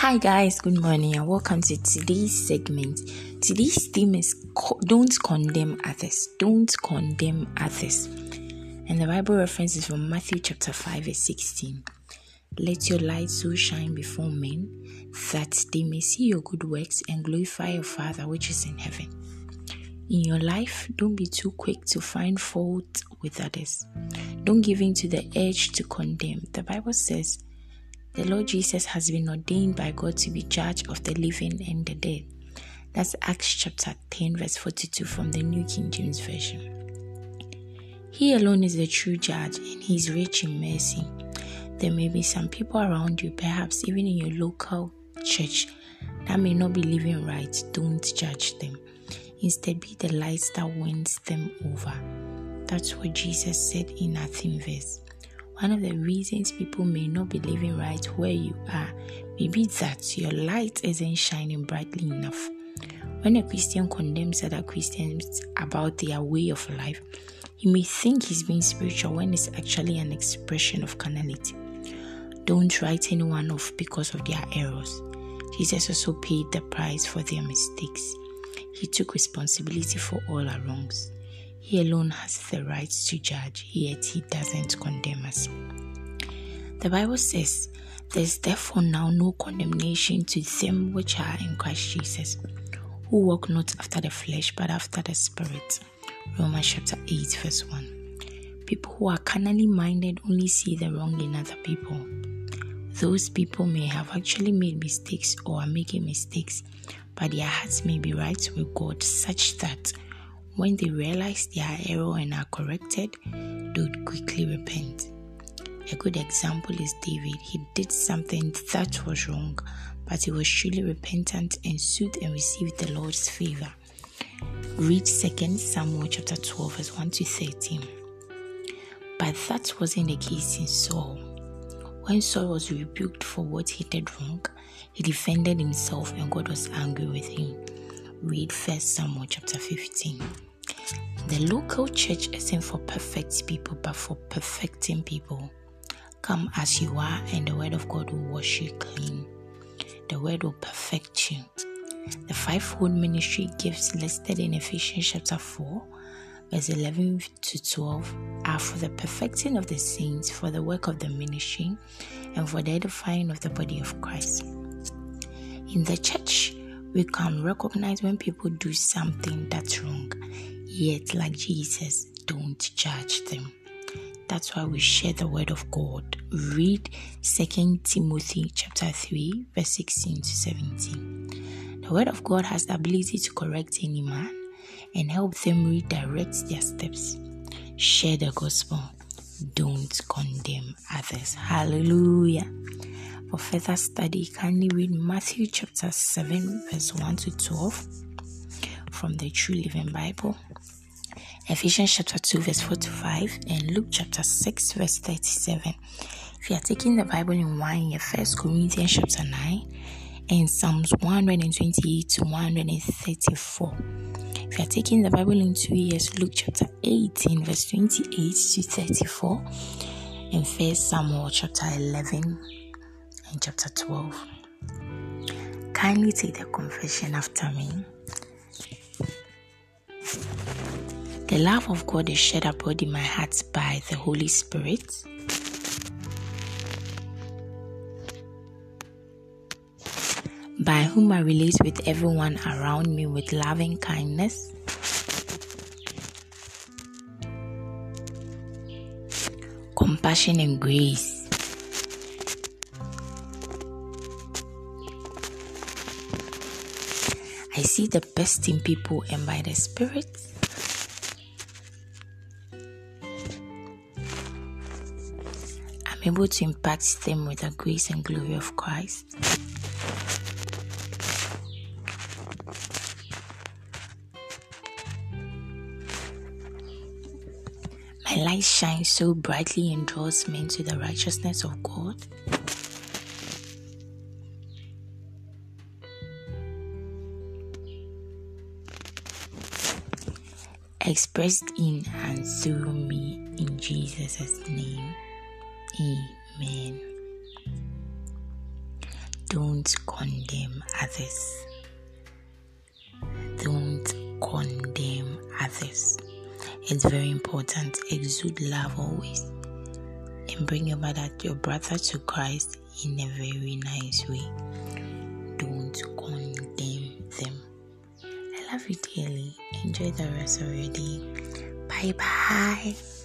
Hi, guys, good morning, and welcome to today's segment. Today's theme is co- Don't Condemn Others. Don't Condemn Others. And the Bible reference is from Matthew chapter 5, verse 16. Let your light so shine before men that they may see your good works and glorify your Father which is in heaven. In your life, don't be too quick to find fault with others. Don't give in to the urge to condemn. The Bible says, the Lord Jesus has been ordained by God to be judge of the living and the dead. That's Acts chapter 10, verse 42 from the New King James Version. He alone is the true judge and he is rich in mercy. There may be some people around you, perhaps even in your local church, that may not be living right. Don't judge them. Instead, be the light that wins them over. That's what Jesus said in our theme verse. One of the reasons people may not be living right where you are may be that your light isn't shining brightly enough. When a Christian condemns other Christians about their way of life, he may think he's being spiritual when it's actually an expression of carnality. Don't write anyone off because of their errors. Jesus also paid the price for their mistakes. He took responsibility for all our wrongs. He alone has the right to judge, yet he doesn't condemn us. The Bible says, There's therefore now no condemnation to them which are in Christ Jesus, who walk not after the flesh, but after the Spirit. Romans chapter 8, verse 1. People who are carnally minded only see the wrong in other people. Those people may have actually made mistakes or are making mistakes, but their hearts may be right with God such that when they realize their error and are corrected, they would quickly repent. A good example is David. He did something that was wrong, but he was truly repentant and sought and received the Lord's favor. Read 2 Samuel chapter 12, verse 1 to 13. But that wasn't the case in Saul. When Saul was rebuked for what he did wrong, he defended himself and God was angry with him. Read 1 Samuel chapter 15. The local church isn't for perfect people, but for perfecting people. Come as you are, and the word of God will wash you clean. The word will perfect you. The fivefold ministry gifts listed in Ephesians chapter 4, verse 11 to 12 are for the perfecting of the saints, for the work of the ministry, and for the edifying of the body of Christ. In the church, we can recognize when people do something that's wrong Yet, like Jesus, don't judge them. That's why we share the word of God. Read 2 Timothy chapter 3, verse 16 to 17. The word of God has the ability to correct any man and help them redirect their steps. Share the gospel. Don't condemn others. Hallelujah. For further study, kindly read Matthew chapter 7, verse 1 to 12 from the True Living Bible, Ephesians chapter 2, verse 4 to 5, and Luke chapter 6, verse 37. If you are taking the Bible in one year, First Corinthians chapter 9, and Psalms 128 to 134. If you are taking the Bible in two years, Luke chapter 18, verse 28 to 34, and First Samuel chapter 11 and chapter 12. Kindly take the confession after me. The love of God is shed abroad in my heart by the Holy Spirit. By whom I relate with everyone around me with loving kindness. Compassion and grace. I see the best in people, and by the Spirit, able to impact them with the grace and glory of Christ. My light shines so brightly and draws men to the righteousness of God. Expressed in and through me in Jesus' name. Amen. don't condemn others. Don't condemn others. It's very important. Exude love always. And bring your mother, your brother to Christ in a very nice way. Don't condemn them. I love you dearly. Enjoy the rest of your day. Bye bye.